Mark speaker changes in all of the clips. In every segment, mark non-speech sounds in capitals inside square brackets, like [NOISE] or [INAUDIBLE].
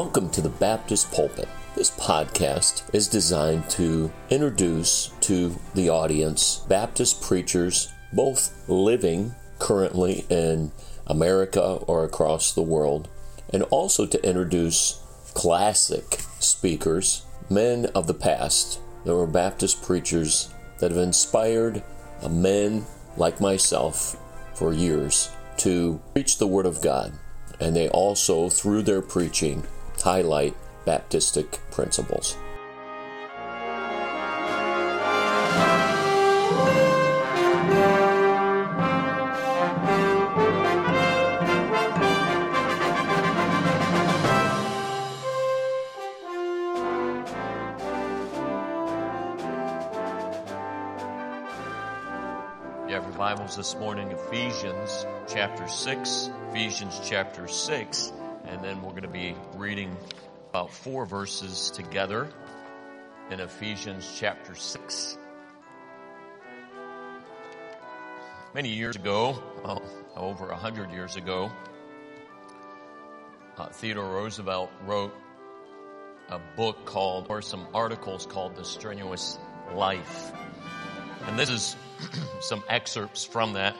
Speaker 1: Welcome to the Baptist Pulpit. This podcast is designed to introduce to the audience Baptist preachers, both living currently in America or across the world, and also to introduce classic speakers, men of the past that were Baptist preachers that have inspired men like myself for years to preach the Word of God. And they also, through their preaching, highlight Baptistic principles.
Speaker 2: You have your Bibles this morning, Ephesians chapter 6, Ephesians chapter 6, and then we're going to be reading about four verses together in Ephesians chapter 6. Many years ago, oh, over a hundred years ago, uh, Theodore Roosevelt wrote a book called, or some articles called The Strenuous Life. And this is [CLEARS THROAT] some excerpts from that.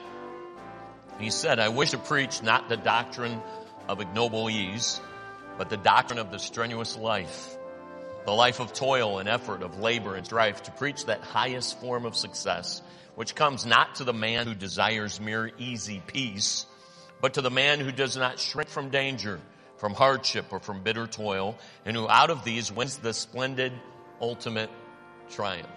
Speaker 2: He said, I wish to preach not the doctrine of ignoble ease, but the doctrine of the strenuous life, the life of toil and effort, of labor and strife, to preach that highest form of success, which comes not to the man who desires mere easy peace, but to the man who does not shrink from danger, from hardship, or from bitter toil, and who out of these wins the splendid ultimate triumph.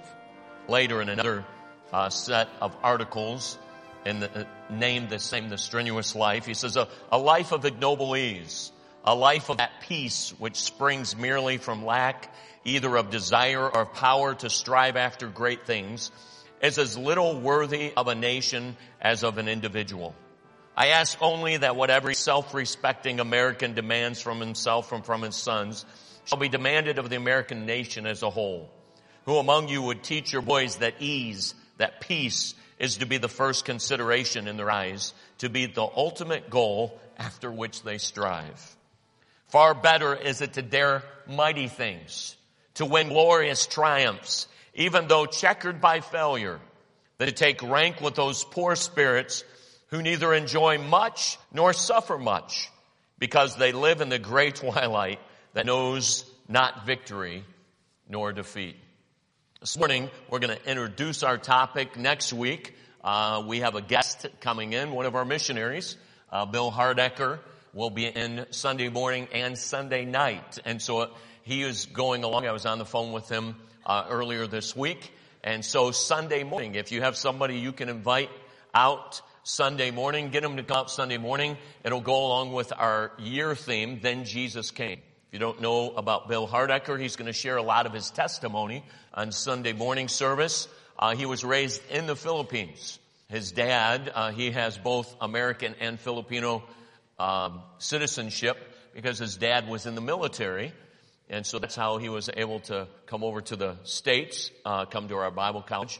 Speaker 2: Later in another uh, set of articles in the, uh, named the same, the strenuous life. He says, a, a life of ignoble ease, a life of that peace which springs merely from lack either of desire or power to strive after great things, is as little worthy of a nation as of an individual. I ask only that whatever self-respecting American demands from himself and from his sons shall be demanded of the American nation as a whole. Who among you would teach your boys that ease that peace is to be the first consideration in their eyes, to be the ultimate goal after which they strive. Far better is it to dare mighty things, to win glorious triumphs, even though checkered by failure, than to take rank with those poor spirits who neither enjoy much nor suffer much, because they live in the gray [LAUGHS] twilight that knows not victory nor defeat. This morning, we're going to introduce our topic. Next week, uh, we have a guest coming in, one of our missionaries, uh, Bill Hardecker, will be in Sunday morning and Sunday night. And so he is going along. I was on the phone with him uh, earlier this week. And so Sunday morning, if you have somebody you can invite out Sunday morning, get them to come out Sunday morning. It'll go along with our year theme, Then Jesus Came. You don't know about Bill Hardecker, he's going to share a lot of his testimony on Sunday morning service. Uh, he was raised in the Philippines. His dad, uh, he has both American and Filipino um, citizenship because his dad was in the military. And so that's how he was able to come over to the States, uh, come to our Bible college.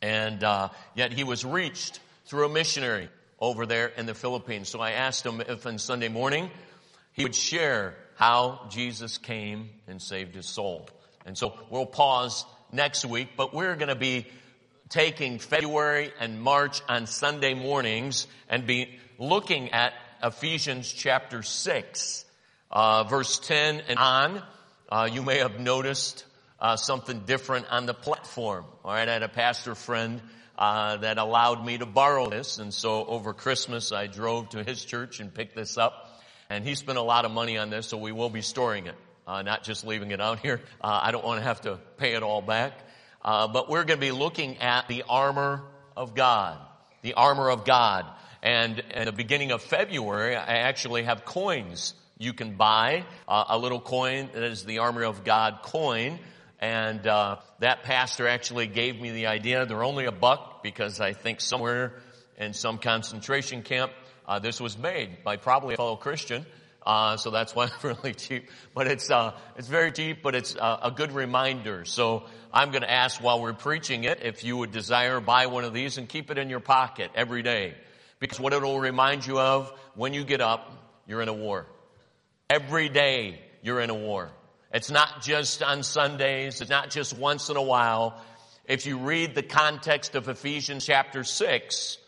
Speaker 2: And uh, yet he was reached through a missionary over there in the Philippines. So I asked him if on Sunday morning he would share how Jesus came and saved his soul. And so we'll pause next week, but we're going to be taking February and March on Sunday mornings and be looking at Ephesians chapter 6, uh, verse 10 and on. Uh, you may have noticed uh, something different on the platform. All right, I had a pastor friend uh, that allowed me to borrow this, and so over Christmas I drove to his church and picked this up. And he spent a lot of money on this, so we will be storing it, uh, not just leaving it out here. Uh, I don't want to have to pay it all back. Uh, but we're going to be looking at the armor of God. The armor of God. And at the beginning of February, I actually have coins you can buy. Uh, a little coin that is the armor of God coin. And uh, that pastor actually gave me the idea. They're only a buck because I think somewhere in some concentration camp uh, this was made by probably a fellow Christian, uh, so that's why it's [LAUGHS] really cheap. But it's uh, it's very cheap, but it's uh, a good reminder. So I'm going to ask while we're preaching it if you would desire buy one of these and keep it in your pocket every day, because what it will remind you of when you get up, you're in a war. Every day you're in a war. It's not just on Sundays. It's not just once in a while. If you read the context of Ephesians chapter 6,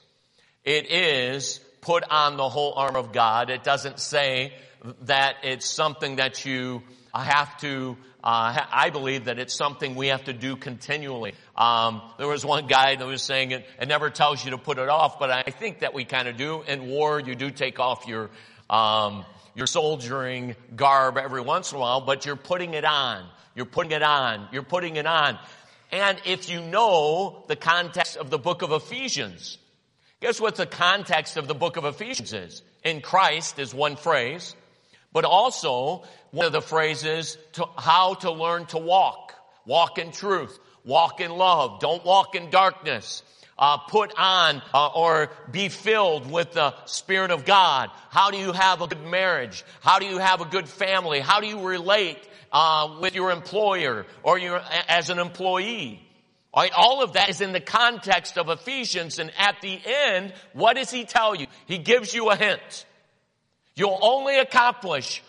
Speaker 2: it is put on the whole armor of God. It doesn't say that it's something that you have to uh, I believe that it's something we have to do continually. Um, there was one guy that was saying it, it never tells you to put it off, but I think that we kind of do. In war, you do take off your um, your soldiering garb every once in a while, but you're putting it on. You're putting it on. You're putting it on. And if you know the context of the book of Ephesians, guess what the context of the book of Ephesians is? In Christ is one phrase. But also, one of the phrases, to how to learn to walk. Walk in truth. Walk in love. Don't walk in darkness. Uh, put on uh, or be filled with the Spirit of God. How do you have a good marriage? How do you have a good family? How do you relate uh, with your employer or your as an employee? All, right, all of that is in the context of Ephesians, and at the end, what does he tell you? He gives you a hint. You'll only accomplish,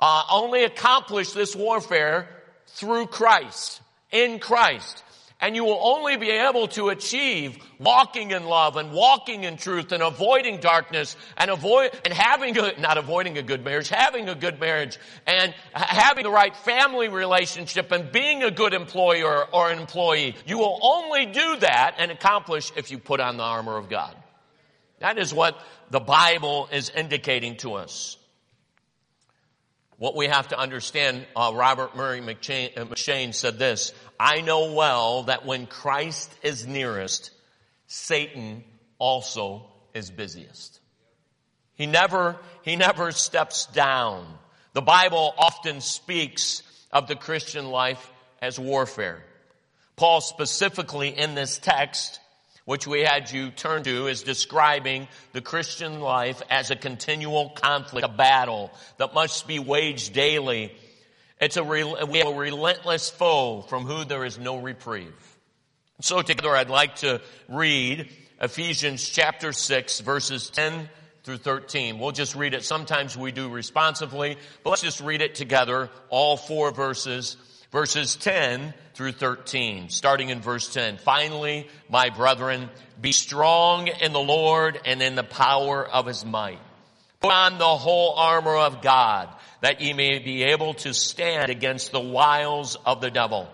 Speaker 2: uh, only accomplish this warfare through Christ, in Christ. And you will only be able to achieve walking in love and walking in truth and avoiding darkness and avoid, and having a, not avoiding a good marriage, having a good marriage and having the right family relationship and being a good employer or employee. You will only do that and accomplish if you put on the armor of God. That is what the Bible is indicating to us. What we have to understand, uh, Robert Murray uh, said this, I know well that when Christ is nearest, Satan also is busiest. He never, he never steps down. The Bible often speaks of the Christian life as warfare. Paul specifically in this text which we had you turn to, is describing the Christian life as a continual conflict, a battle that must be waged daily. It's a, we have a relentless foe from who there is no reprieve. So together I'd like to read Ephesians chapter 6 verses 10 through 13. We'll just read it. Sometimes we do responsively, but let's just read it together, all four verses verses 10 through 13, starting in verse 10. Finally, my brethren, be strong in the Lord and in the power of his might. Put on the whole armor of God that ye may be able to stand against the wiles of the devil.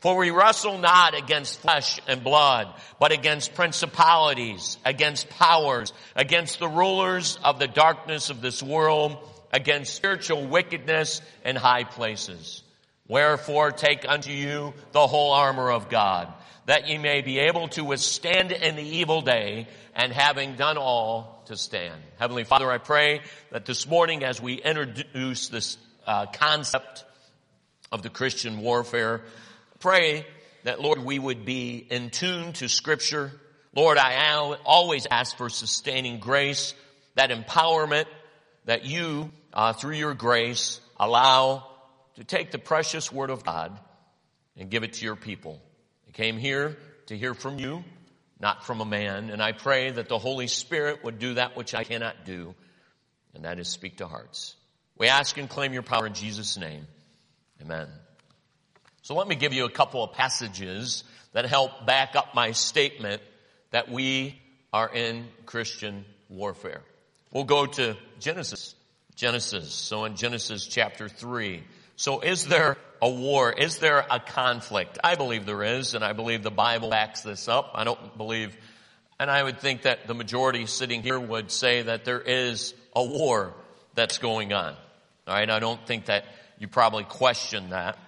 Speaker 2: For we wrestle not against flesh and blood, but against principalities, against powers, against the rulers of the darkness of this world, against spiritual wickedness in high places. Wherefore take unto you the whole armor of God, that ye may be able to withstand in the evil day, and having done all, to stand. Heavenly Father, I pray that this morning as we introduce this uh, concept of the Christian warfare, pray that Lord, we would be in tune to scripture. Lord, I always ask for sustaining grace, that empowerment that you, uh, through your grace, allow to take the precious word of God and give it to your people. I came here to hear from you, not from a man, and I pray that the Holy Spirit would do that which I cannot do, and that is speak to hearts. We ask and claim your power in Jesus' name. Amen. So let me give you a couple of passages that help back up my statement that we are in Christian warfare. We'll go to Genesis. Genesis. So in Genesis chapter 3, so is there a war? Is there a conflict? I believe there is, and I believe the Bible backs this up. I don't believe, and I would think that the majority sitting here would say that there is a war that's going on. Alright, I don't think that you probably question that.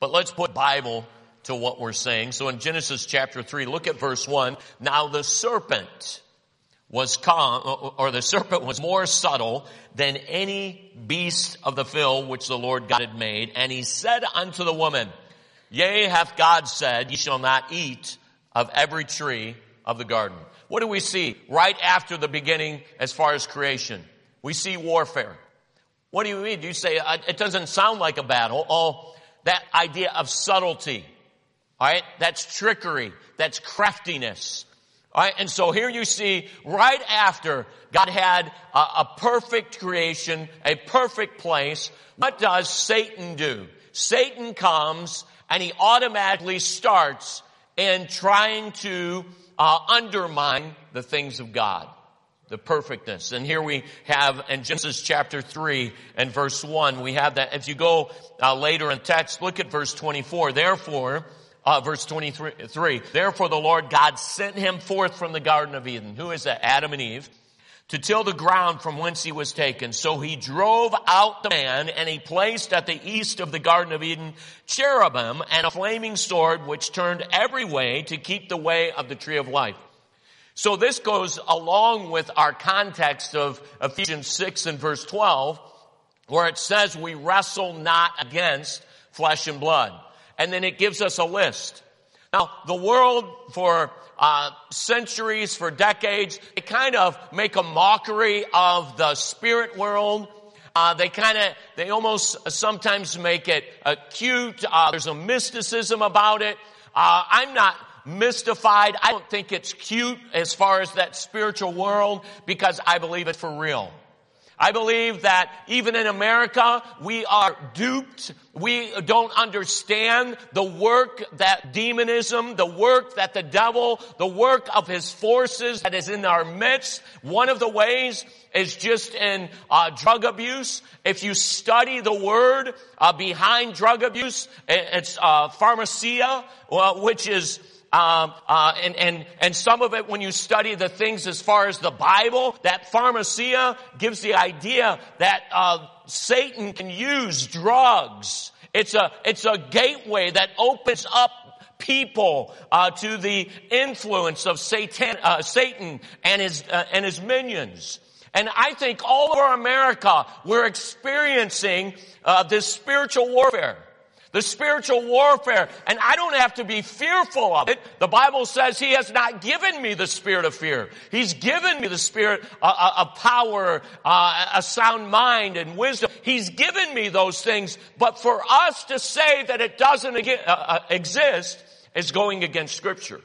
Speaker 2: But let's put Bible to what we're saying. So in Genesis chapter 3, look at verse 1. Now the serpent was calm, or the serpent was more subtle than any beast of the field which the Lord God had made. And he said unto the woman, Yea, hath God said, ye shall not eat of every tree of the garden. What do we see right after the beginning as far as creation? We see warfare. What do you mean? You say, uh, it doesn't sound like a battle? Oh, that idea of subtlety. Alright? That's trickery. That's craftiness. All right, and so here you see right after God had a, a perfect creation, a perfect place, what does Satan do? Satan comes and he automatically starts in trying to uh, undermine the things of God the perfectness. And here we have in Genesis chapter 3 and verse 1, we have that. If you go uh, later in text, look at verse 24. Therefore, uh, verse 23, therefore the Lord God sent him forth from the Garden of Eden. Who is that? Adam and Eve. To till the ground from whence he was taken. So he drove out the man and he placed at the east of the Garden of Eden cherubim and a flaming sword which turned every way to keep the way of the tree of life. So this goes along with our context of Ephesians 6 and verse 12, where it says we wrestle not against flesh and blood. And then it gives us a list. Now, the world for uh, centuries, for decades, they kind of make a mockery of the spirit world. Uh, they kind of, they almost sometimes make it uh, cute. Uh, there's a mysticism about it. Uh, I'm not mystified. I don't think it's cute as far as that spiritual world because I believe it for real. I believe that even in America, we are duped. We don't understand the work that demonism, the work that the devil, the work of his forces that is in our midst. One of the ways is just in uh, drug abuse. If you study the word uh, behind drug abuse, it's uh, pharmakeia, well, which is um, uh, and, and, and some of it when you study the things as far as the Bible, that pharmakeia gives the idea that uh, Satan can use drugs. It's a, it's a gateway that opens up people uh, to the influence of Satan, uh, Satan and his, uh, and his minions. And I think all over America, we're experiencing uh, this spiritual warfare the spiritual warfare. And I don't have to be fearful of it. The Bible says He has not given me the spirit of fear. He's given me the spirit uh, uh, of power, uh, a sound mind and wisdom. He's given me those things. But for us to say that it doesn't exist is going against scripture.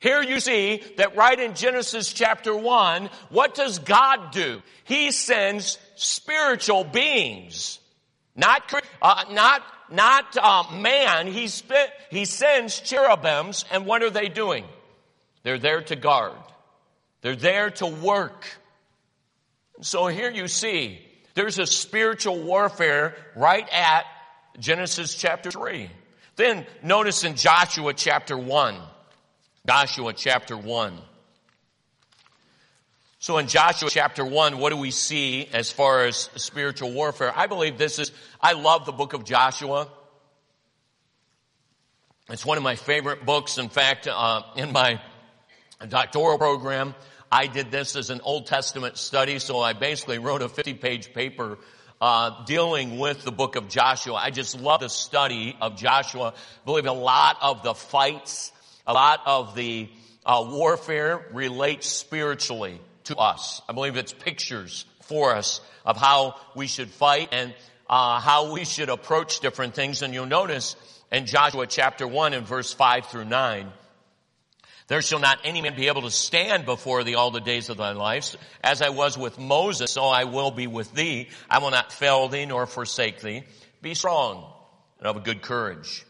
Speaker 2: Here you see that right in Genesis chapter 1, what does God do? He sends spiritual beings. Not, uh, not not uh, man. He, he sends cherubims, and what are they doing? They're there to guard. They're there to work. So here you see, there's a spiritual warfare right at Genesis chapter 3. Then notice in Joshua chapter 1. Joshua chapter 1. So in Joshua chapter 1, what do we see as far as spiritual warfare? I believe this is, I love the book of Joshua. It's one of my favorite books. In fact, uh, in my doctoral program, I did this as an Old Testament study, so I basically wrote a 50 page paper uh, dealing with the book of Joshua. I just love the study of Joshua. I believe a lot of the fights, a lot of the uh, warfare relates spiritually to us. I believe it's pictures for us of how we should fight and uh, how we should approach different things. And you'll notice in Joshua chapter 1 and verse 5 through 9, there shall not any man be able to stand before thee all the days of thy life. As I was with Moses, so I will be with thee. I will not fail thee nor forsake thee. Be strong and of a good courage.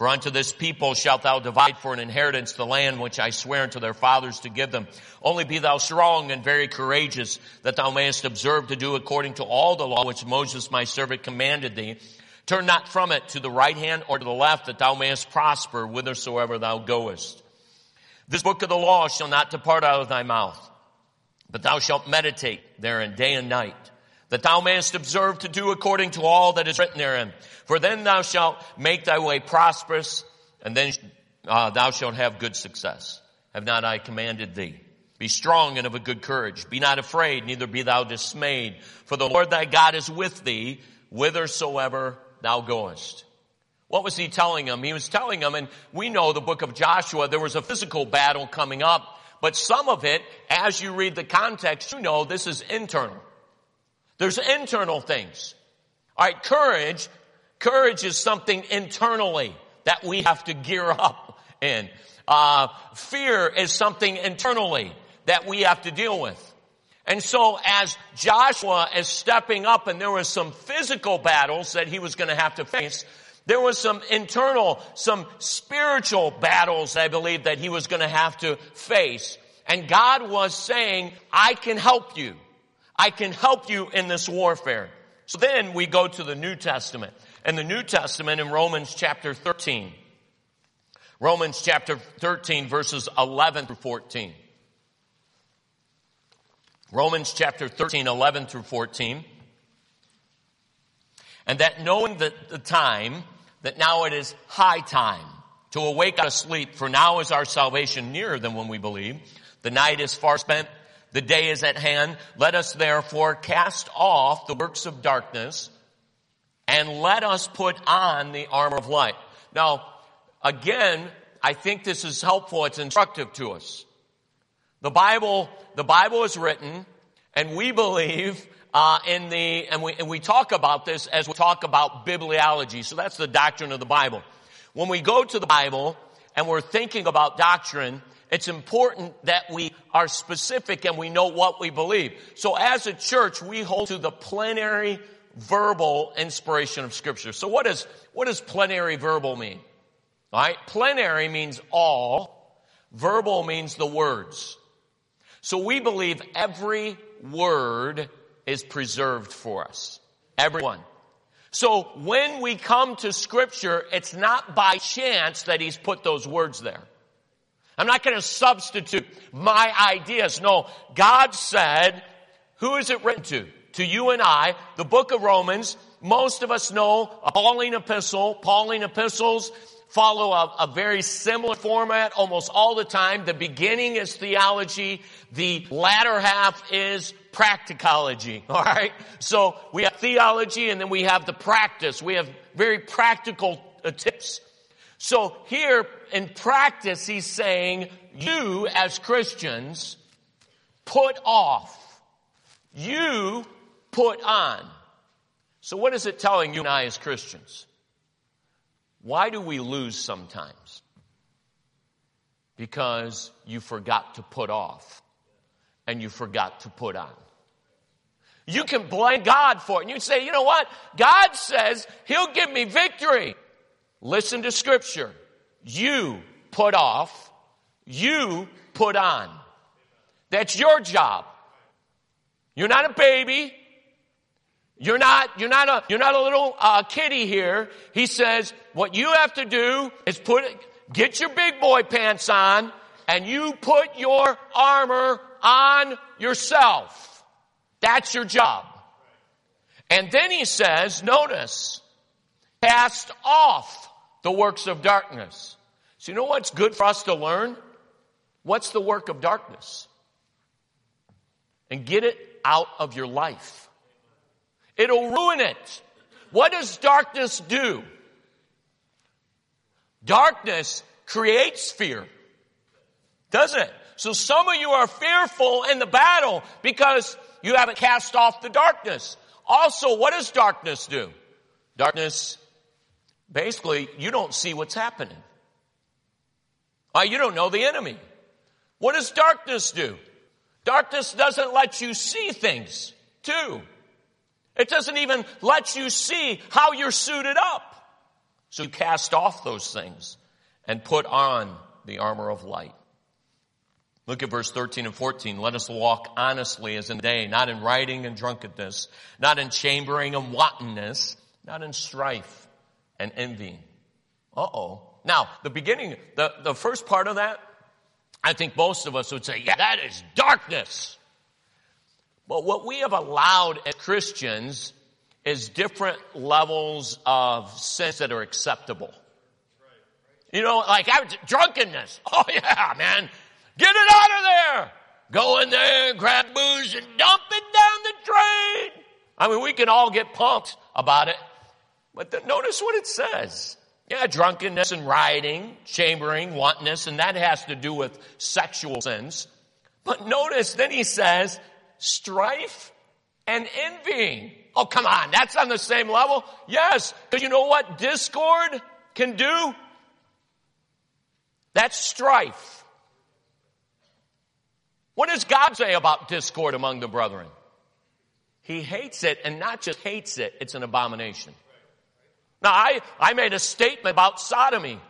Speaker 2: For unto this people shalt thou divide for an inheritance the land which I swear unto their fathers to give them. Only be thou strong and very courageous, that thou mayest observe to do according to all the law which Moses my servant commanded thee. Turn not from it to the right hand or to the left, that thou mayest prosper whithersoever thou goest. This book of the law shall not depart out of thy mouth, but thou shalt meditate therein day and night that thou mayest observe to do according to all that is written therein. For then thou shalt make thy way prosperous, and then uh, thou shalt have good success. Have not I commanded thee? Be strong and of a good courage. Be not afraid, neither be thou dismayed. For the Lord thy God is with thee, whithersoever thou goest. What was he telling them? He was telling them, and we know the book of Joshua, there was a physical battle coming up, but some of it, as you read the context, you know this is internal. There's internal things. All right, courage, courage is something internally that we have to gear up in. Uh, fear is something internally that we have to deal with. And so as Joshua is stepping up and there was some physical battles that he was going to have to face, there was some internal, some spiritual battles, I believe, that he was going to have to face. And God was saying, I can help you. I can help you in this warfare. So then we go to the New Testament. And the New Testament in Romans chapter 13. Romans chapter 13 verses 11 through 14. Romans chapter 13, 11 through 14. And that knowing that the time, that now it is high time to awake out of sleep, for now is our salvation nearer than when we believe. The night is far spent, the day is at hand. Let us therefore cast off the works of darkness and let us put on the armor of light. Now, again, I think this is helpful. It's instructive to us. The Bible, the Bible is written, and we believe uh, in the, and we, and we talk about this as we talk about bibliology. So that's the doctrine of the Bible. When we go to the Bible and we're thinking about doctrine, it's important that we are specific and we know what we believe. So as a church, we hold to the plenary verbal inspiration of scripture. So what does, what does plenary verbal mean? All right? Plenary means all. Verbal means the words. So we believe every word is preserved for us. Everyone. So when we come to scripture, it's not by chance that he's put those words there. I'm not going to substitute my ideas. No, God said, who is it written to? To you and I, the book of Romans. Most of us know a Pauline epistle. Pauline epistles follow a, a, very similar format almost all the time. The beginning is theology. The latter half is practicology. [LAUGHS] All right. So we have theology and then we have the practice. We have very practical uh, tips. So here in practice, he's saying you as Christians put off. You put on. So what is it telling you and I as Christians? Why do we lose sometimes? Because you forgot to put off and you forgot to put on. You can blame God for it. And you say, you know what? God says He'll give me victory. Listen to scripture. You put off, you put on. That's your job. You're not a baby. You're not, you're not a, you're not a little uh, kitty here. He says, what you have to do is put, get your big boy pants on and you put your armor on yourself. That's your job. And then he says, notice, cast off the works of darkness. So you know what's good for us to learn? What's the work of darkness? And get it out of your life. It'll ruin it. What does darkness do? Darkness creates fear. Doesn't it? So some of you are fearful in the battle because you haven't cast off the darkness. Also, what does darkness do? Darkness, basically, you don't see what's happening. Uh, you don't know the enemy. What does darkness do? Darkness doesn't let you see things, too. It doesn't even let you see how you're suited up. So you cast off those things and put on the armor of light. Look at verse 13 and 14. Let us walk honestly as in the day, not in rioting and drunkenness, not in chambering and wantonness, not in strife and envying. Uh-oh. Now, the beginning, the, the first part of that, I think most of us would say, yeah, that is darkness. But what we have allowed as Christians is different levels of sins that are acceptable. You know, like drunkenness. [LAUGHS] Oh yeah, man. Get it out of there. Go in there, grab booze and dump it down the drain. I mean, we can all get pumped about it. But the, notice what it says. Yeah, drunkenness and rioting, chambering, wantonness, and that has to do with sexual sins. But notice then he says, strife and envying. Oh, come on. That's on the same level. Yes. Because you know what discord can do? That's strife. What does God say about discord among the brethren? He hates it, and not just hates it, it's an abomination. Now, I, I made a statement about sodomy.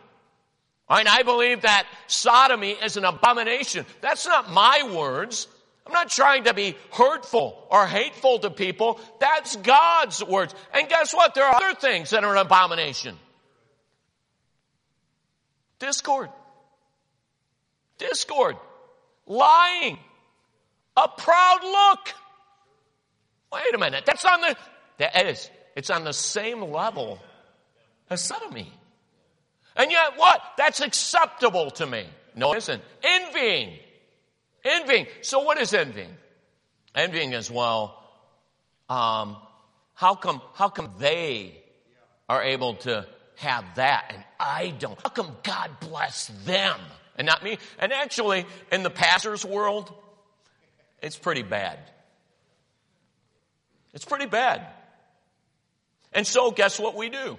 Speaker 2: And I believe that sodomy is an abomination. That's not my words. I'm not trying to be hurtful or hateful to people. That's God's words. And guess what? There are other things that are an abomination. Discord. Discord. Lying. A proud look. Wait a minute. That's on the, that is, it's on the same level as sodomy. And yet what? That's acceptable to me. No, it isn't. Envying. Envying. So what is envying? Envying as well. Um, how come, how come they are able to have that and I don't? How come God bless them and not me? And actually, in the pastor's world, it's pretty bad. It's pretty bad. And so guess what we do?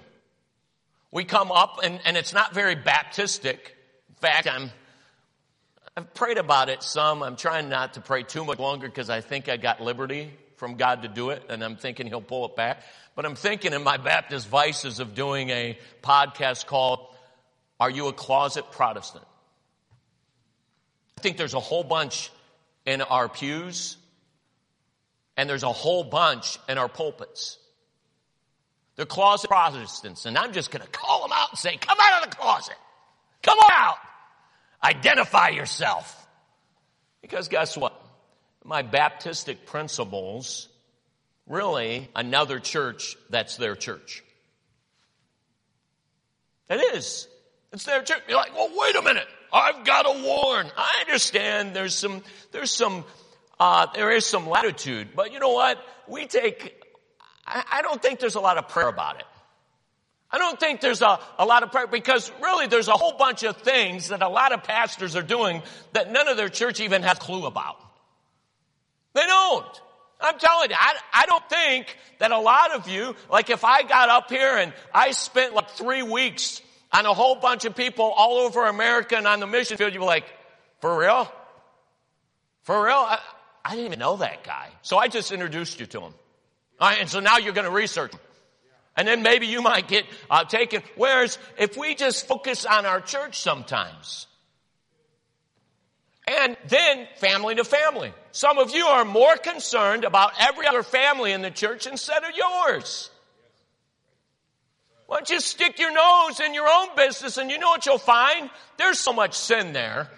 Speaker 2: We come up and, and it's not very Baptistic. In fact, I'm, I've prayed about it some. I'm trying not to pray too much longer because I think I got liberty from God to do it and I'm thinking he'll pull it back. But I'm thinking in my Baptist vices of doing a podcast called Are You a Closet Protestant? I think there's a whole bunch in our pews and there's a whole bunch in our pulpits. They're closet Protestants, and I'm just going to call them out and say, come out of the closet. Come on out. Identify yourself. Because guess what? My Baptistic principles, really, another church, that's their church. It is. It's their church. You're like, well, wait a minute. I've got to warn. I understand there's some, there's some, uh, there is some latitude, but you know what? We take I, don't think there's a lot of prayer about it. I don't think there's a, a lot of prayer because really there's a whole bunch of things that a lot of pastors are doing that none of their church even has clue about. They don't. I'm telling you, I, I don't think that a lot of you, like if I got up here and I spent like three weeks on a whole bunch of people all over America and on the mission field, you'd be like, for real? For real? I, I didn't even know that guy. So I just introduced you to him. And so now you're going to research. And then maybe you might get uh, taken. Whereas if we just focus on our church sometimes, and then family to family. Some of you are more concerned about every other family in the church instead of yours. Why don't you stick your nose in your own business and you know what you'll find? There's so much sin there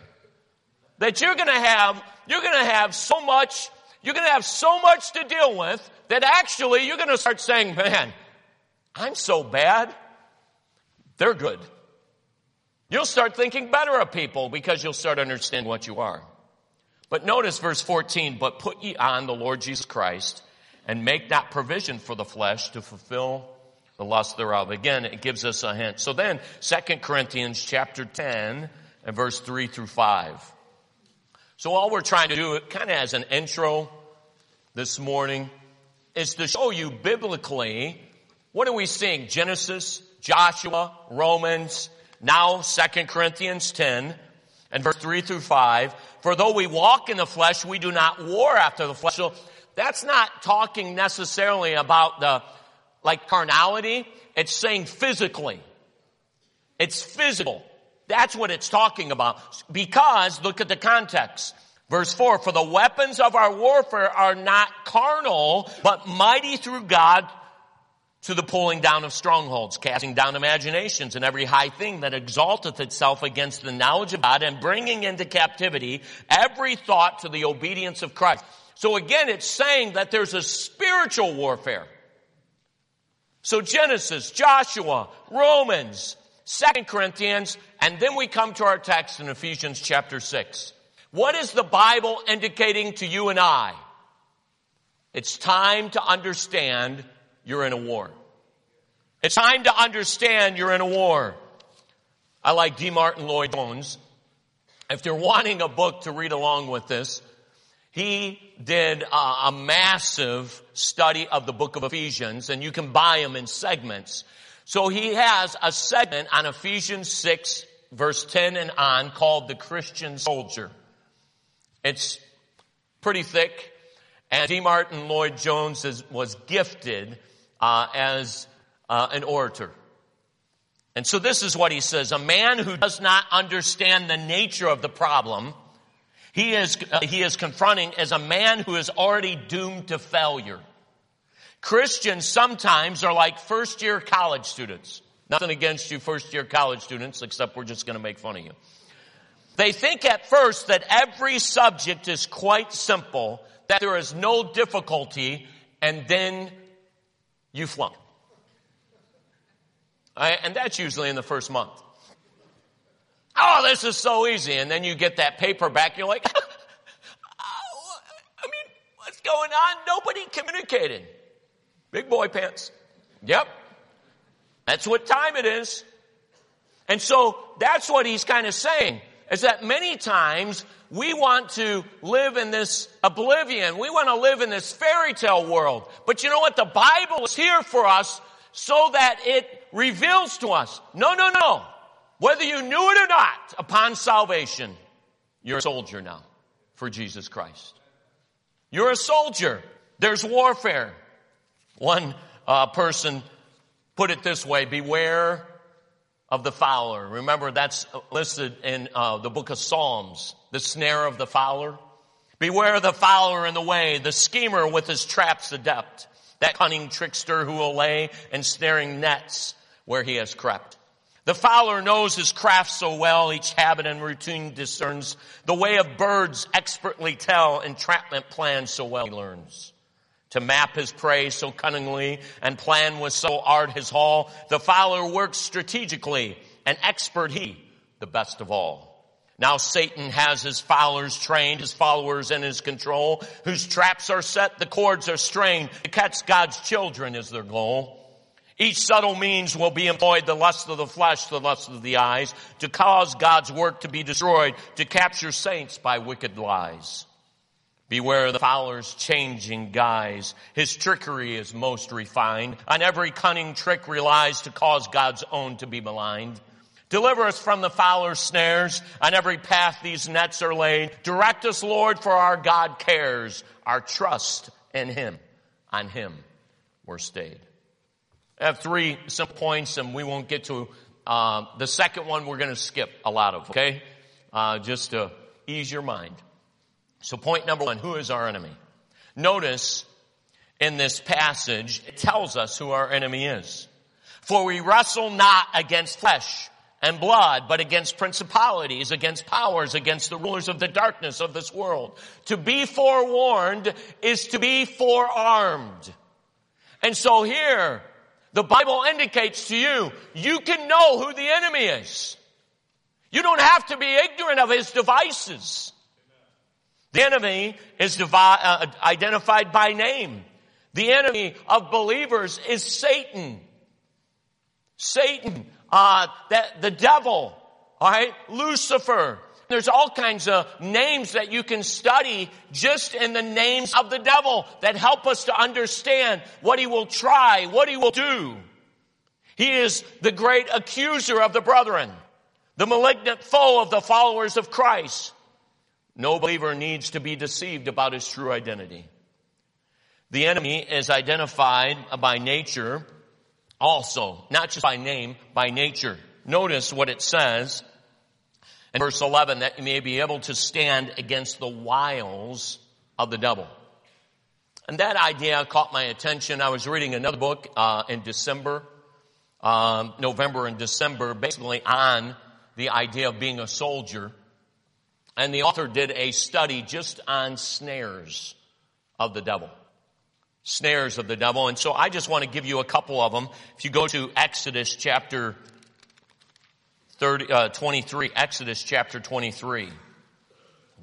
Speaker 2: that you're gonna have, you're gonna have so much, you're gonna have so much to deal with that actually you're going to start saying, man, I'm so bad. They're good. You'll start thinking better of people because you'll start understanding what you are. But notice verse 14, but put ye on the Lord Jesus Christ and make not provision for the flesh to fulfill the lust thereof. Again, it gives us a hint. So then, 2 Corinthians chapter 10 and verse 3 through 5. So all we're trying to do, kind of as an intro this morning, is to show you biblically what are we seeing? Genesis, Joshua, Romans, now 2 Corinthians 10 and verse 3 through 5. For though we walk in the flesh, we do not war after the flesh. So that's not talking necessarily about the, like carnality. It's saying physically. It's physical. That's what it's talking about. Because, look at the context. Verse 4, for the weapons of our warfare are not carnal, but mighty through God to the pulling down of strongholds, casting down imaginations and every high thing that exalteth itself against the knowledge of God and bringing into captivity every thought to the obedience of Christ. So again, it's saying that there's a spiritual warfare. So Genesis, Joshua, Romans, Second Corinthians, and then we come to our text in Ephesians chapter 6. What is the Bible indicating to you and I? It's time to understand you're in a war. It's time to understand you're in a war. I like D. Martyn Lloyd Jones. If you're wanting a book to read along with this, he did a, massive study of the book of Ephesians and you can buy them in segments. So he has a segment on Ephesians 6 verse 10 and on, called the Christian soldier. It's pretty thick, and D. Martyn Lloyd Jones was gifted uh, as uh, an orator. And so this is what he says. A man who does not understand the nature of the problem, he is, uh, he is confronting as a man who is already doomed to failure. Christians sometimes are like first year college students. Nothing against you first year college students, except we're just going to make fun of you. They think at first that every subject is quite simple, that there is no difficulty, and then you flunk. Right? And that's usually in the first month. Oh, this is so easy. And then you get that paper back. You're like, [LAUGHS] oh, I mean, what's going on? Nobody communicated. Big boy pants. Yep. That's what time it is. And so that's what he's kind of saying is that many times we want to live in this oblivion. We want to live in this fairy tale world. But you know what? The Bible is here for us so that it reveals to us, no, no, no. Whether you knew it or not, upon salvation, you're a soldier now for Jesus Christ. You're a soldier. There's warfare. One uh, person put it this way, beware of the fowler. Remember that's listed in uh, the book of Psalms, the snare of the fowler. Beware the fowler in the way, the schemer with his traps adept, that cunning trickster who will lay ensnaring nets where he has crept. The fowler knows his craft so well, each habit and routine discerns. The way of birds expertly tell, entrapment plans so well he learns. To map his prey so cunningly and plan with so art his haul, the fowler works strategically, an expert he, the best of all. Now Satan has his fowlers trained, his followers in his control, whose traps are set, the cords are strained. To catch God's children is their goal. Each subtle means will be employed, the lust of the flesh, the lust of the eyes, to cause God's work to be destroyed, to capture saints by wicked lies. Beware the fowler's changing guise. His trickery is most refined. On every cunning trick relies to cause God's own to be maligned. Deliver us from the fowler's snares. On every path these nets are laid. Direct us, Lord, for our God cares. Our trust in Him. On Him we're stayed. I have three simple points and we won't get to uh, the second one we're going to skip a lot of, okay? Uh, just to ease your mind. So point number one, who is our enemy? Notice in this passage, it tells us who our enemy is. For we wrestle not against flesh and blood, but against principalities, against powers, against the rulers of the darkness of this world. To be forewarned is to be forearmed. And so here, the Bible indicates to you, you can know who the enemy is. You don't have to be ignorant of his devices. The enemy is devi- uh, identified by name. The enemy of believers is Satan. Satan, uh, that the devil, all right, Lucifer, there's all kinds of names that you can study just in the names of the devil that help us to understand what he will try, what he will do. He is the great accuser of the brethren, the malignant foe of the followers of Christ. No believer needs to be deceived about his true identity. The enemy is identified by nature also, not just by name, by nature. Notice what it says in verse 11 that you may be able to stand against the wiles of the devil. And that idea caught my attention. I was reading another book uh, in December, um, November and December, basically on the idea of being a soldier. And the author did a study just on snares of the devil. Snares of the devil. And so I just want to give you a couple of them. If you go to Exodus chapter 30, uh, 23, Exodus chapter 23.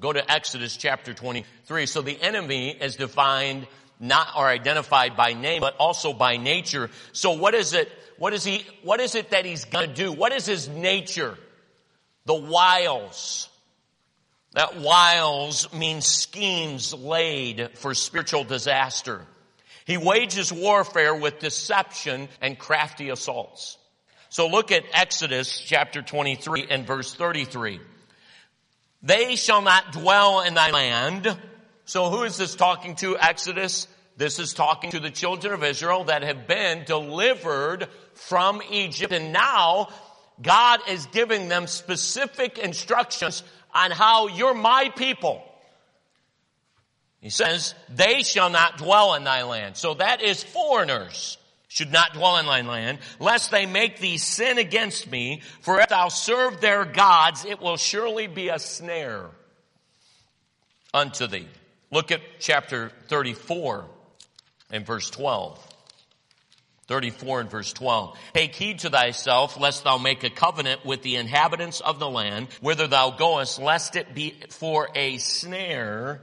Speaker 2: Go to Exodus chapter 23. So the enemy is defined not or identified by name, but also by nature. So what is it, what is he, what is it that he's gonna do? What is his nature? The wiles. That wiles means schemes laid for spiritual disaster. He wages warfare with deception and crafty assaults. So look at Exodus chapter 23 and verse 33. They shall not dwell in thy land. So who is this talking to, Exodus? This is talking to the children of Israel that have been delivered from Egypt and now God is giving them specific instructions on how you're my people. He says, they shall not dwell in thy land. So that is foreigners should not dwell in thy land, lest they make thee sin against me. For if thou serve their gods, it will surely be a snare unto thee. Look at chapter 34 and verse 12. 34 and verse 12. Take heed to thyself, lest thou make a covenant with the inhabitants of the land, whither thou goest, lest it be for a snare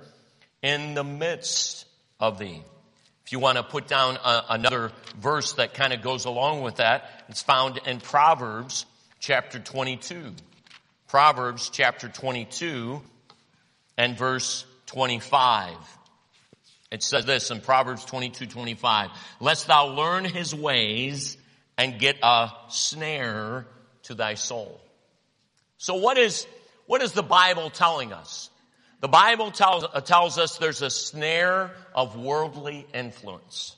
Speaker 2: in the midst of thee. If you want to put down a, another verse that kind of goes along with that, it's found in Proverbs chapter 22. Proverbs chapter 22 and verse 25. It says this in Proverbs 22, 25. Lest thou learn his ways and get a snare to thy soul. So what is, what is the Bible telling us? The Bible tells, uh, tells us there's a snare of worldly influence.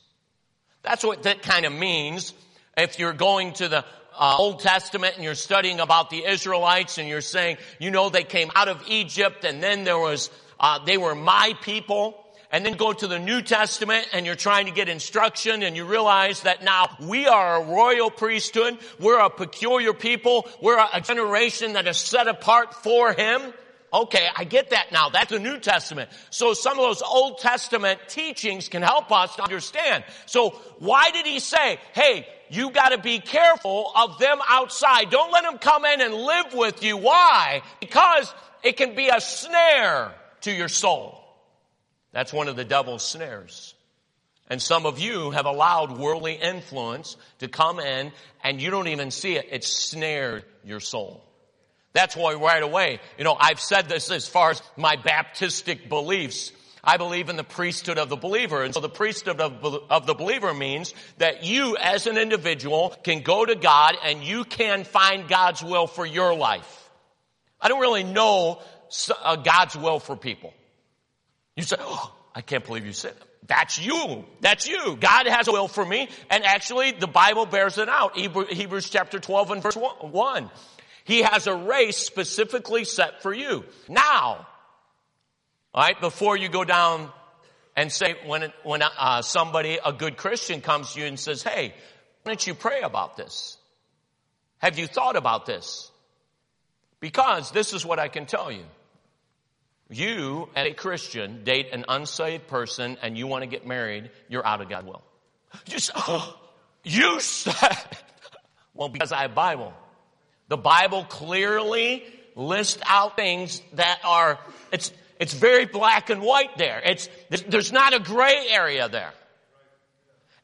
Speaker 2: That's what that kind of means. If you're going to the uh, Old Testament and you're studying about the Israelites and you're saying, you know, they came out of Egypt and then there was, uh, they were my people. And then go to the New Testament and you're trying to get instruction and you realize that now we are a royal priesthood. We're a peculiar people. We're a generation that is set apart for Him. Okay, I get that now. That's the New Testament. So some of those Old Testament teachings can help us to understand. So why did he say, hey, you gotta be careful of them outside. Don't let them come in and live with you. Why? Because it can be a snare to your soul. That's one of the devil's snares. And some of you have allowed worldly influence to come in and you don't even see it. It's snared your soul. That's why right away, you know, I've said this as far as my Baptistic beliefs. I believe in the priesthood of the believer. And so the priesthood of, of the believer means that you as an individual can go to God and you can find God's will for your life. I don't really know uh, God's will for people. You say, oh, I can't believe you said that. That's you. That's you. God has a will for me. And actually, the Bible bears it out. Hebrews chapter 12 and verse 1. He has a race specifically set for you. Now, alright, before you go down and say, when, when uh, somebody, a good Christian comes to you and says, hey, why don't you pray about this? Have you thought about this? Because this is what I can tell you. You, as a Christian, date an unsaved person and you want to get married, you're out of God's will. You, oh, [GASPS] you said, [LAUGHS] well, because I have Bible. The Bible clearly lists out things that are, it's, it's very black and white there. It's, there's not a gray area there.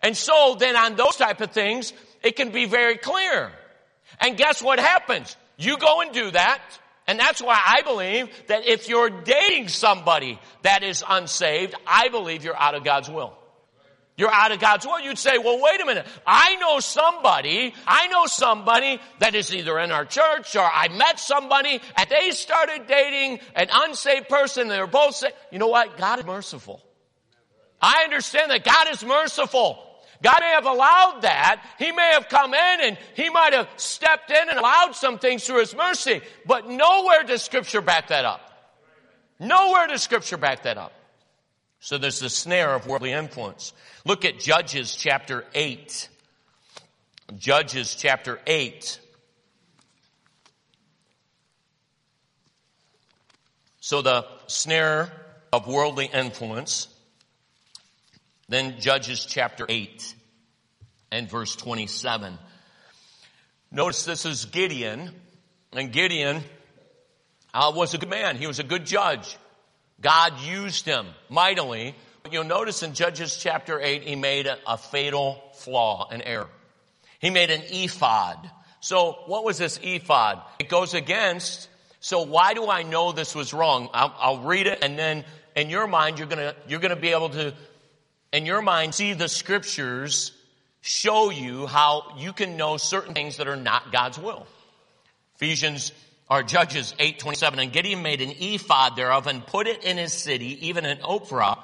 Speaker 2: And so then on those type of things, it can be very clear. And guess what happens? You go and do that. And that's why I believe that if you're dating somebody that is unsaved, I believe you're out of God's will. You're out of God's will. You'd say, well, wait a minute. I know somebody, I know somebody that is either in our church or I met somebody and they started dating an unsaved person. they're both saying, you know what? God is merciful. I understand that God is merciful. God may have allowed that. He may have come in and he might have stepped in and allowed some things through his mercy. But nowhere does scripture back that up. Nowhere does scripture back that up. So there's the snare of worldly influence. Look at Judges chapter 8. Judges chapter 8. So the snare of worldly influence. Then Judges chapter 8 and verse 27. Notice this is Gideon. And Gideon uh, was a good man. He was a good judge. God used him mightily. But you'll notice in Judges chapter 8, he made a, a fatal flaw, an error. He made an ephod. So what was this ephod? It goes against, so why do I know this was wrong? I'll, I'll read it and then in your mind, you're gonna, you're gonna be able to, in your mind, see the scriptures show you how you can know certain things that are not God's will. Ephesians or Judges 8:27 and Gideon made an ephod thereof and put it in his city even in Ophrah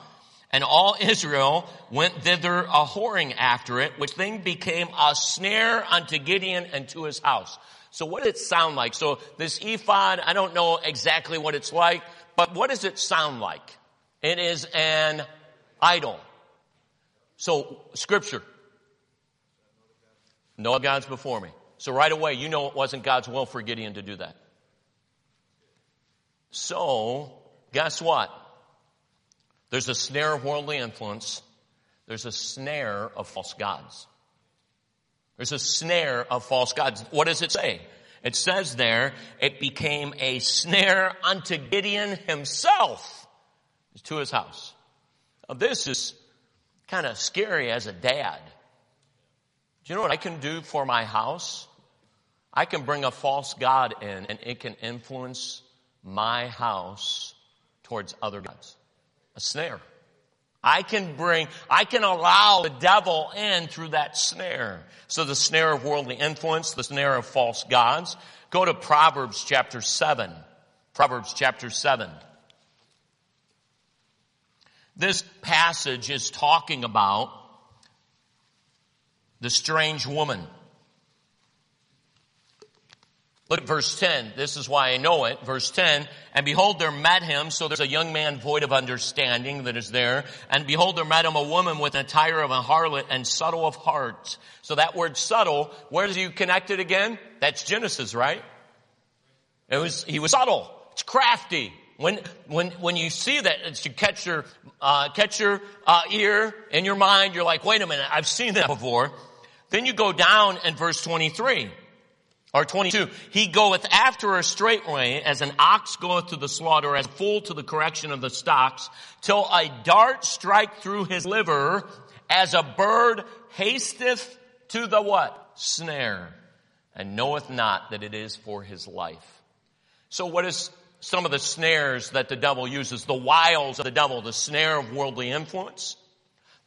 Speaker 2: and all Israel went thither a whoring after it which thing became a snare unto Gideon and to his house. So what does it sound like? So this ephod, I don't know exactly what it's like, but what does it sound like? It is an idol. So scripture. No gods before me. So right away, you know it wasn't God's will for Gideon to do that. So, guess what? There's a snare of worldly influence. There's a snare of false gods. There's a snare of false gods. What does it say? It says there, it became a snare unto Gideon himself to his house. Now, this is kind of scary as a dad. Do you know what I can do for my house? I can bring a false God in and it can influence my house towards other gods. A snare. I can bring, I can allow the devil in through that snare. So the snare of worldly influence, the snare of false gods. Go to Proverbs chapter 7. Proverbs chapter 7. This passage is talking about the strange woman. Look at verse 10. This is why I know it. Verse 10. And behold, there met him, so there's a young man void of understanding that is there. And behold, there met him a woman with an attire of a harlot and subtle of heart. So that word subtle, where does you connect it again? That's Genesis, right? It was, he was subtle. It's crafty. When, when, when you see that, it's to catch your, uh, catch your, uh, ear in your mind. You're like, wait a minute, I've seen that before. Then you go down in verse 23. Or 22, he goeth after her straightway as an ox goeth to the slaughter, as a fool to the correction of the stocks, till a dart strike through his liver, as a bird hasteth to the what? Snare, and knoweth not that it is for his life. So what is some of the snares that the devil uses? The wiles of the devil, the snare of worldly influence,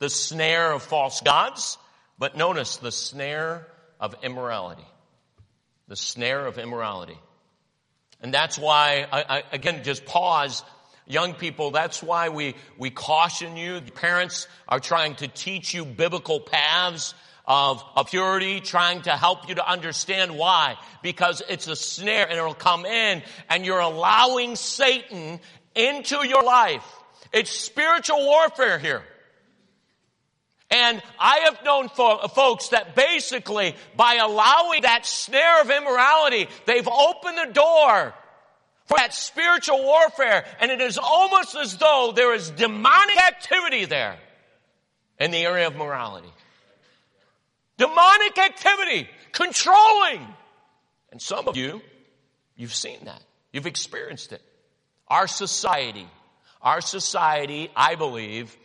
Speaker 2: the snare of false gods, but notice the snare of immorality the snare of immorality. And that's why, I, I, again, just pause. Young people, that's why we, we caution you. Parents are trying to teach you biblical paths of, of purity, trying to help you to understand why. Because it's a snare and it'll come in and you're allowing Satan into your life. It's spiritual warfare here. And I have known fo- folks that basically, by allowing that snare of immorality, they've opened the door for that spiritual warfare. And it is almost as though there is demonic activity there in the area of morality. Demonic activity, controlling. And some of you, you've seen that. You've experienced it. Our society, our society, I believe,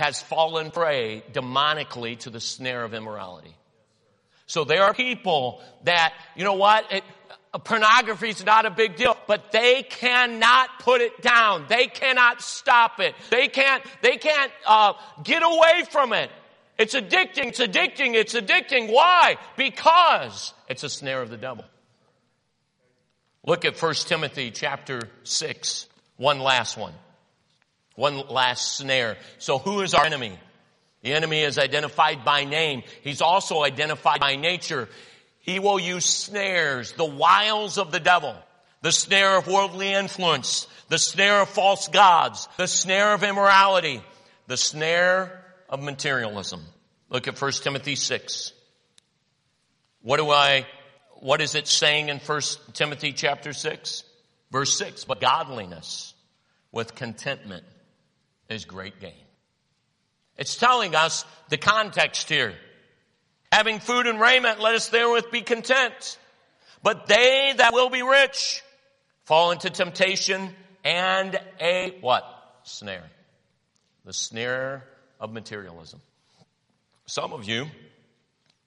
Speaker 2: has fallen prey demonically to the snare of immorality. So there are people that, you know what, it, pornography is not a big deal, but they cannot put it down. They cannot stop it. They can't, they can't, uh, get away from it. It's addicting, it's addicting, it's addicting. Why? Because it's a snare of the devil. Look at 1 Timothy chapter 6, one last one. One last snare. So who is our enemy? The enemy is identified by name. He's also identified by nature. He will use snares, the wiles of the devil, the snare of worldly influence, the snare of false gods, the snare of immorality, the snare of materialism. Look at 1 Timothy 6. What do I, what is it saying in 1 Timothy chapter 6? Verse 6, but godliness with contentment is great gain. It's telling us the context here. Having food and raiment, let us therewith be content. But they that will be rich fall into temptation and a what? Snare. The snare of materialism. Some of you,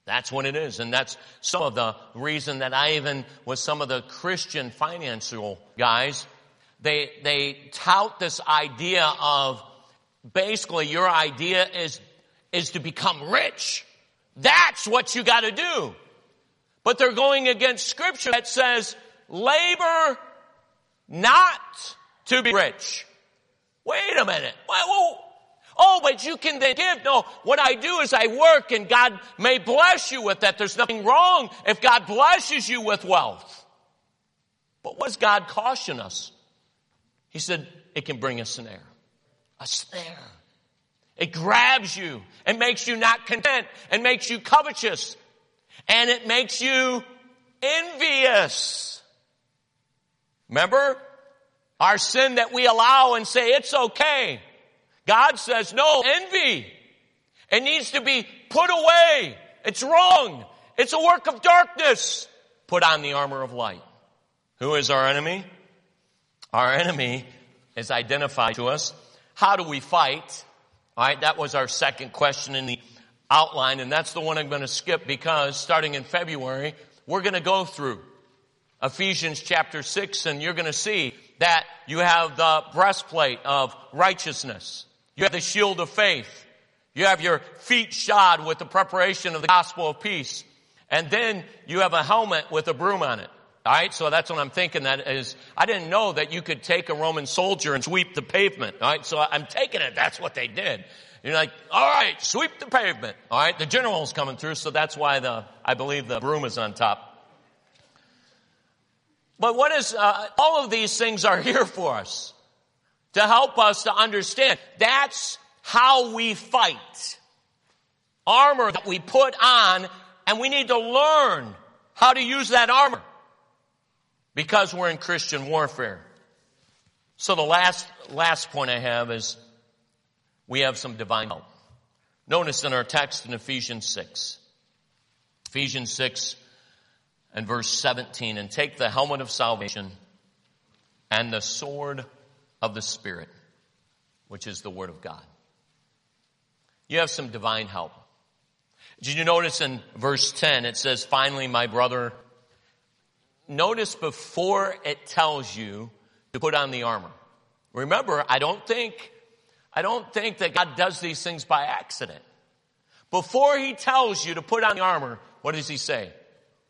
Speaker 2: that's what it is. And that's some of the reason that I even, with some of the Christian financial guys, they, they tout this idea of basically your idea is, is to become rich. That's what you got to do. But they're going against scripture that says, labor not to be rich. Wait a minute. Oh, but you can then give. No, what I do is I work and God may bless you with that. There's nothing wrong if God blesses you with wealth. But what does God caution us? He said, it can bring a snare. A snare. It grabs you and makes you not content and makes you covetous and it makes you envious. Remember our sin that we allow and say it's okay. God says no, envy. It needs to be put away. It's wrong. It's a work of darkness. Put on the armor of light. Who is our enemy? Our enemy is identified to us. How do we fight? All right, that was our second question in the outline, and that's the one I'm going to skip because starting in February, we're going to go through Ephesians chapter 6, and you're going to see that you have the breastplate of righteousness. You have the shield of faith. You have your feet shod with the preparation of the gospel of peace. And then you have a helmet with a broom on it. Alright, so that's what I'm thinking that is, I didn't know that you could take a Roman soldier and sweep the pavement. Alright, so I'm taking it, that's what they did. You're like, alright, sweep the pavement. Alright, the general's coming through, so that's why the, I believe the broom is on top. But what is, uh, all of these things are here for us to help us to understand. That's how we fight. Armor that we put on, and we need to learn how to use that armor because we're in Christian warfare. So the last, last point I have is we have some divine help. Notice in our text in Ephesians 6. Ephesians 6 and verse 17, and take the helmet of salvation and the sword of the Spirit, which is the Word of God. You have some divine help. Did you notice in verse 10 it says, finally, my brother, notice before it tells you to put on the armor. Remember, I don't think, I don't think that God does these things by accident. Before he tells you to put on the armor, what does he say?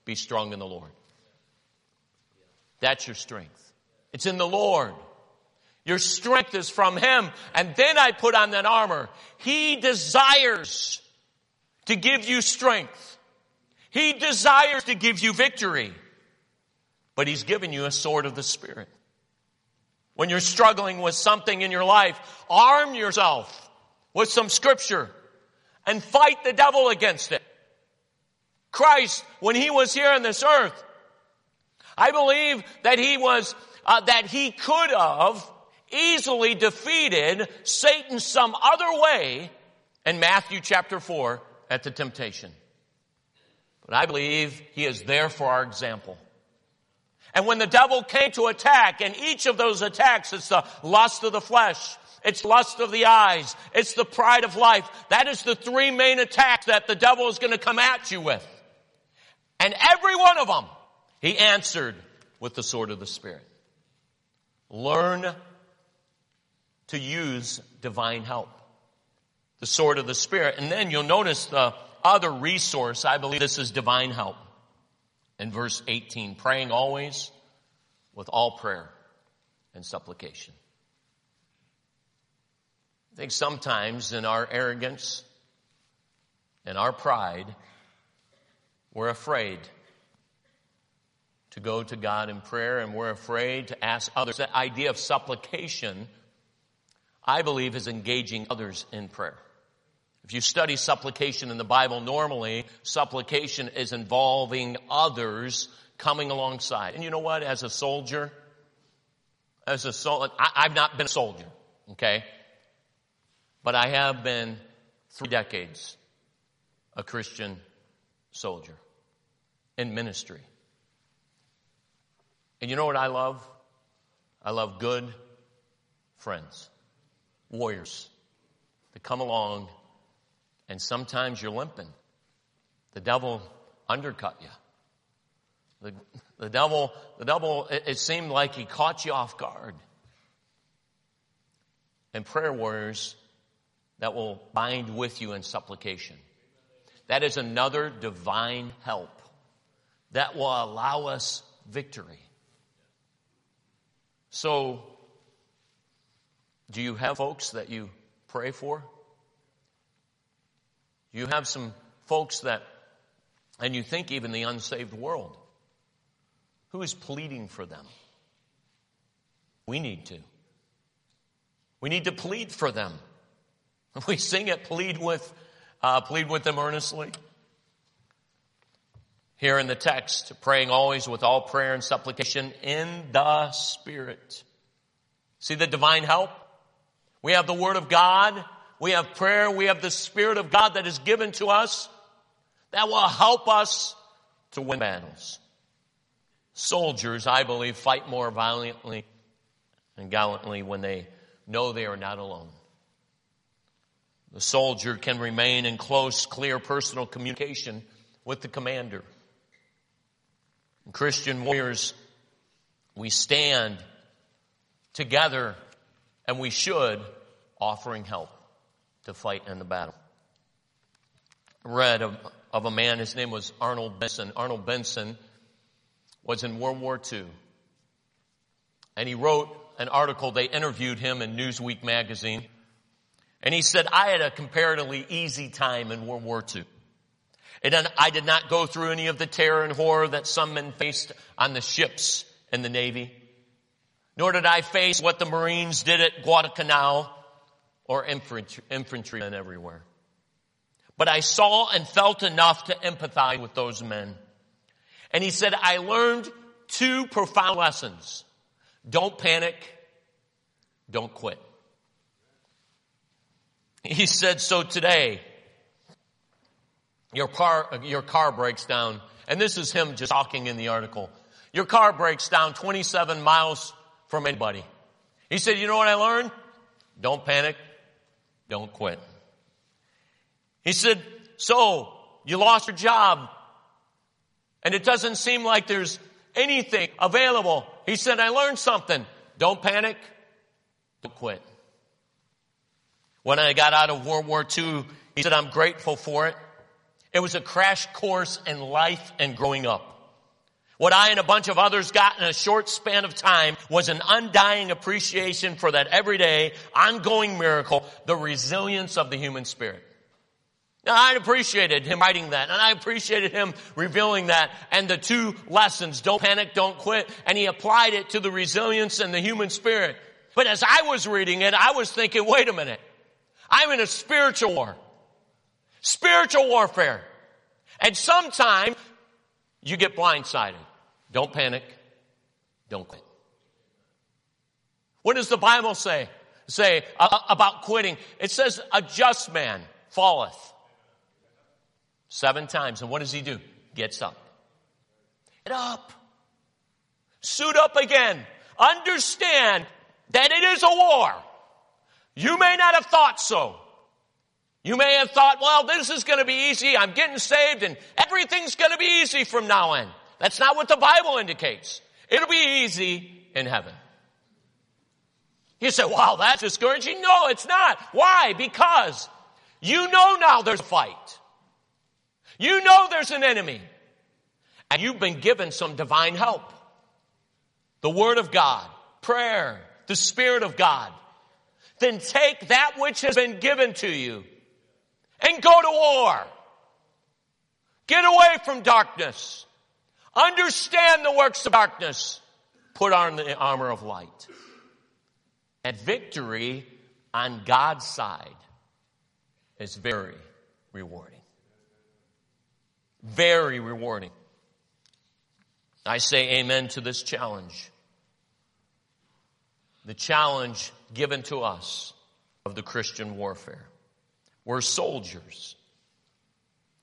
Speaker 2: Be strong in the Lord. That's your strength. It's in the Lord. Your strength is from Him. And then I put on that armor. He desires to give you strength. He desires to give you victory. But He's given you a sword of the Spirit. When you're struggling with something in your life, arm yourself with some scripture and fight the devil against it. Christ, when He was here on this earth, I believe that He was, uh, that He could have easily defeated Satan some other way in Matthew chapter 4 at the temptation. But I believe he is there for our example. And when the devil came to attack, and each of those attacks, it's the lust of the flesh, it's lust of the eyes, it's the pride of life. That is the three main attacks that the devil is going to come at you with. And every one of them, he answered with the sword of the Spirit. Learn to use divine help. The sword of the Spirit. And then you'll notice the other resource. I believe this is divine help. In verse 18, praying always with all prayer and supplication. I think sometimes in our arrogance and our pride, we're afraid to go to God in prayer and we're afraid to ask others. That idea of supplication I believe is engaging others in prayer. If you study supplication in the Bible, normally supplication is involving others coming alongside. And you know what? As a soldier, as a soldier, I've not been a soldier, okay? But I have been three decades a Christian soldier in ministry. And you know what I love? I love good friends warriors that come along and sometimes you're limping. The devil undercut you. The, the devil, the devil, it, it seemed like he caught you off guard. And prayer warriors that will bind with you in supplication. That is another divine help that will allow us victory. So, do you have folks that you pray for? You have some folks that, and you think even the unsaved world, who is pleading for them? We need to. We need to plead for them. [LAUGHS] We sing it, plead with, uh, plead with them earnestly. Here in the text, praying always with all prayer and supplication in the Spirit. See the divine help? We have the Word of God. We have prayer. We have the Spirit of God that is given to us that will help us to win battles. Soldiers, I believe, fight more violently and gallantly when they know they are not alone. The soldier can remain in close, clear personal communication with the commander. And Christian warriors, we stand together and we should offering help to fight in the battle. Read of, of a man, his name was Arnold Benson. Arnold Benson was in World War II. And he wrote an article, they interviewed him in Newsweek magazine. And he said, I had a comparatively easy time in World War II. And I did not go through any of the terror and horror that some men faced on the ships in the Navy. Nor did I face what the Marines did at Guadalcanal or infantry, infantrymen everywhere. But I saw and felt enough to empathize with those men. And he said, I learned two profound lessons. Don't panic. Don't quit. He said, so today, your car, your car breaks down. And this is him just talking in the article. Your car breaks down 27 miles from anybody. He said, you know what I learned? Don't panic. Don't quit. He said, so you lost your job and it doesn't seem like there's anything available. He said, I learned something. Don't panic. Don't quit. When I got out of World War II, he said, I'm grateful for it. It was a crash course in life and growing up. What I and a bunch of others got in a short span of time was an undying appreciation for that everyday, ongoing miracle, the resilience of the human spirit. Now I appreciated him writing that and I appreciated him revealing that and the two lessons, don't panic, don't quit, and he applied it to the resilience and the human spirit. But as I was reading it, I was thinking, wait a minute. I'm in a spiritual war. Spiritual warfare. And sometimes you get blindsided. Don't panic. Don't quit. What does the Bible say? Say uh, about quitting? It says, a just man falleth Seven times. And what does he do? Gets up. Get up. Suit up again. Understand that it is a war. You may not have thought so. You may have thought, well, this is going to be easy. I'm getting saved and everything's going to be easy from now on. That's not what the Bible indicates. It'll be easy in heaven. You say, wow, that's discouraging. No, it's not. Why? Because you know now there's a fight. You know there's an enemy. And you've been given some divine help. The Word of God, prayer, the Spirit of God. Then take that which has been given to you and go to war. Get away from darkness. Understand the works of darkness. Put on the armor of light. And victory on God's side is very rewarding. Very rewarding. I say amen to this challenge. The challenge given to us of the Christian warfare. We're soldiers.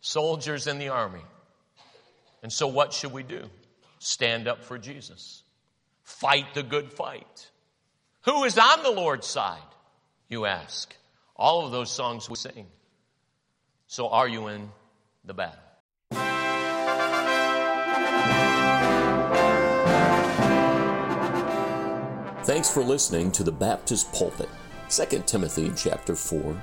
Speaker 2: Soldiers in the army. And so what should we do? Stand up for Jesus. Fight the good fight. Who is on the Lord's side? You ask. All of those songs we sing. So are you in the battle?
Speaker 1: Thanks for listening to the Baptist Pulpit. 2 Timothy chapter 4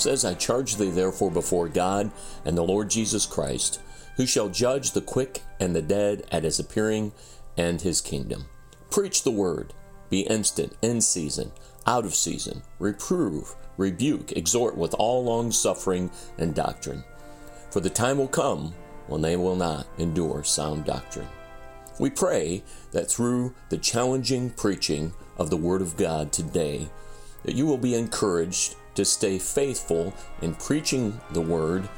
Speaker 1: says, I charge thee therefore before God and the Lord Jesus Christ, who shall judge the quick and the dead at his appearing and his kingdom. Preach the word, be instant, in season, out of season, reprove, rebuke, exhort with all long suffering and doctrine. For the time will come when they will not endure sound doctrine. We pray that through the challenging preaching of the Word of God today, that you will be encouraged to stay faithful in preaching the Word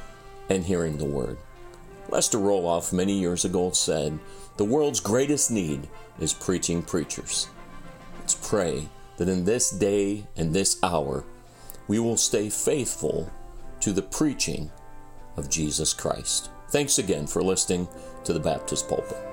Speaker 1: and hearing the Word. Lester Roloff many years ago said, The world's greatest need is preaching preachers. Let's pray that in this day and this hour, we will stay faithful to the preaching of Jesus Christ. Thanks again for listening to the Baptist Pulpit.